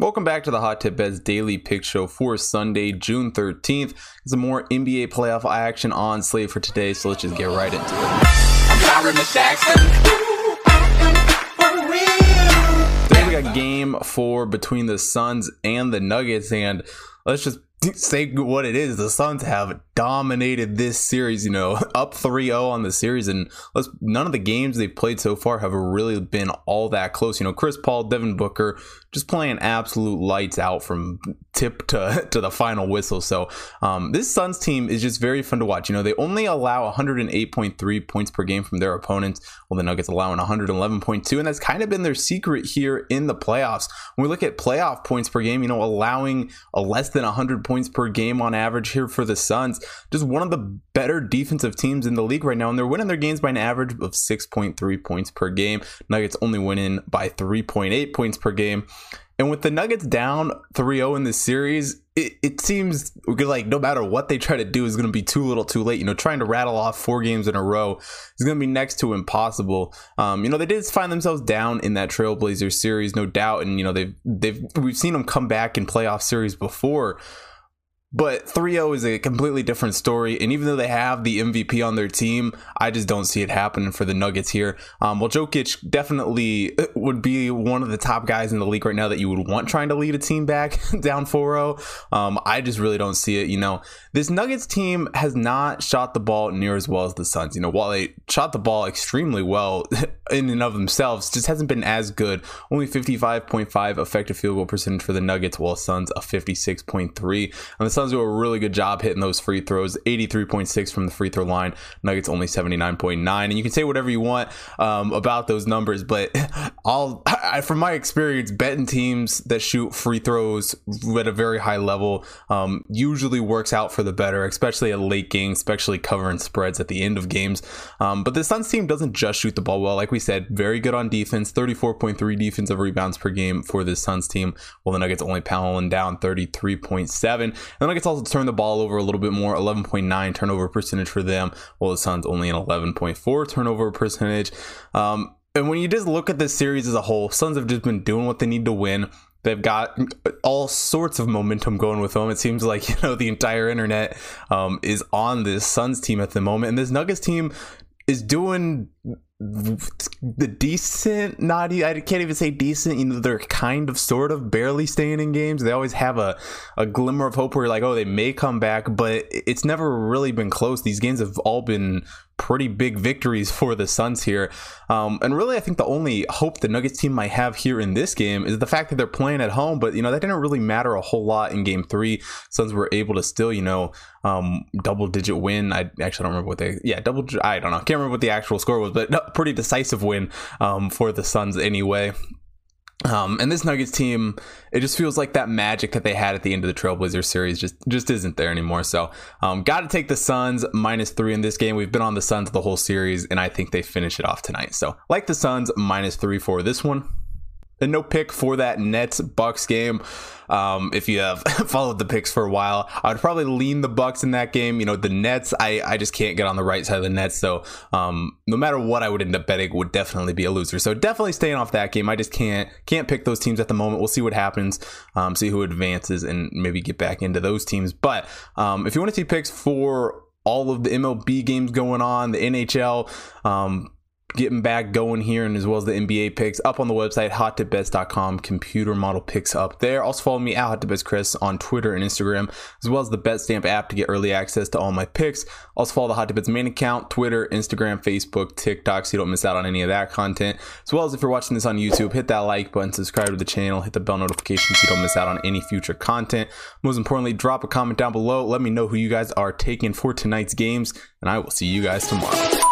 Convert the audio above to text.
Welcome back to the Hot Tip Bets Daily Pick Show for Sunday, June 13th. There's a more NBA playoff action on slate for today, so let's just get right into it. Today we got game four between the Suns and the Nuggets, and let's just say what it is. The Suns have dominated this series, you know, up 3-0 on the series and let's none of the games they've played so far have really been all that close. You know, Chris Paul, Devin Booker just playing absolute lights out from tip to, to the final whistle. So, um, this Suns team is just very fun to watch. You know, they only allow 108.3 points per game from their opponents, while the Nuggets allowing 111.2 and that's kind of been their secret here in the playoffs. When we look at playoff points per game, you know, allowing a less than 100 points per game on average here for the Suns just one of the better defensive teams in the league right now, and they're winning their games by an average of 6.3 points per game. Nuggets only winning by 3.8 points per game. And with the Nuggets down 3-0 in this series, it, it seems like no matter what they try to do is going to be too little too late. You know, trying to rattle off four games in a row is going to be next to impossible. Um, you know, they did find themselves down in that Trailblazers series, no doubt. And, you know, they've, they've, we've seen them come back in playoff series before. But 3-0 is a completely different story, and even though they have the MVP on their team, I just don't see it happening for the Nuggets here. Um, well, Jokic definitely uh, would be one of the top guys in the league right now that you would want trying to lead a team back down 4-0. Um, I just really don't see it. You know, this Nuggets team has not shot the ball near as well as the Suns. You know, while they shot the ball extremely well in and of themselves, just hasn't been as good. Only 55.5 effective field goal percentage for the Nuggets, while Suns a 56.3. And the Suns do a really good job hitting those free throws 83.6 from the free throw line. Nuggets only 79.9. And you can say whatever you want um, about those numbers, but I'll, I, from my experience, betting teams that shoot free throws at a very high level um, usually works out for the better, especially at late games, especially covering spreads at the end of games. Um, but the Suns team doesn't just shoot the ball well. Like we said, very good on defense, 34.3 defensive rebounds per game for the Suns team, Well, the Nuggets only pounding down 33.7. And the Nuggets also turn the ball over a little bit more, 11.9 turnover percentage for them, Well, the Suns only an 11.4 turnover percentage. Um, and when you just look at this series as a whole, Suns have just been doing what they need to win. They've got all sorts of momentum going with them. It seems like you know the entire internet um, is on this Suns team at the moment, and this Nuggets team is doing the decent not i can't even say decent you know they're kind of sort of barely staying in games. They always have a, a glimmer of hope where you're like oh they may come back but it's never really been close. These games have all been pretty big victories for the Suns here. Um, and really, I think the only hope the Nuggets team might have here in this game is the fact that they're playing at home. But, you know, that didn't really matter a whole lot in game three. Suns were able to still, you know, um, double digit win. I actually don't remember what they, yeah, double, I don't know. Can't remember what the actual score was, but pretty decisive win um, for the Suns anyway. Um, and this Nuggets team, it just feels like that magic that they had at the end of the Trailblazer series just just isn't there anymore. So, um, got to take the Suns minus three in this game. We've been on the Suns the whole series, and I think they finish it off tonight. So, like the Suns minus three for this one. And no pick for that Nets Bucks game. Um, if you have followed the picks for a while, I would probably lean the Bucks in that game. You know, the Nets, I, I just can't get on the right side of the Nets. So um, no matter what I would end up betting, would definitely be a loser. So definitely staying off that game. I just can't can't pick those teams at the moment. We'll see what happens, um, see who advances, and maybe get back into those teams. But um, if you want to see picks for all of the MLB games going on, the NHL, um, getting back going here and as well as the NBA picks up on the website hottipbets.com computer model picks up there. Also follow me at hottipbetschris on Twitter and Instagram as well as the BetStamp app to get early access to all my picks. Also follow the Hot Tip main account Twitter Instagram Facebook TikTok so you don't miss out on any of that content. As well as if you're watching this on YouTube hit that like button subscribe to the channel hit the bell notification so you don't miss out on any future content. Most importantly drop a comment down below. Let me know who you guys are taking for tonight's games and I will see you guys tomorrow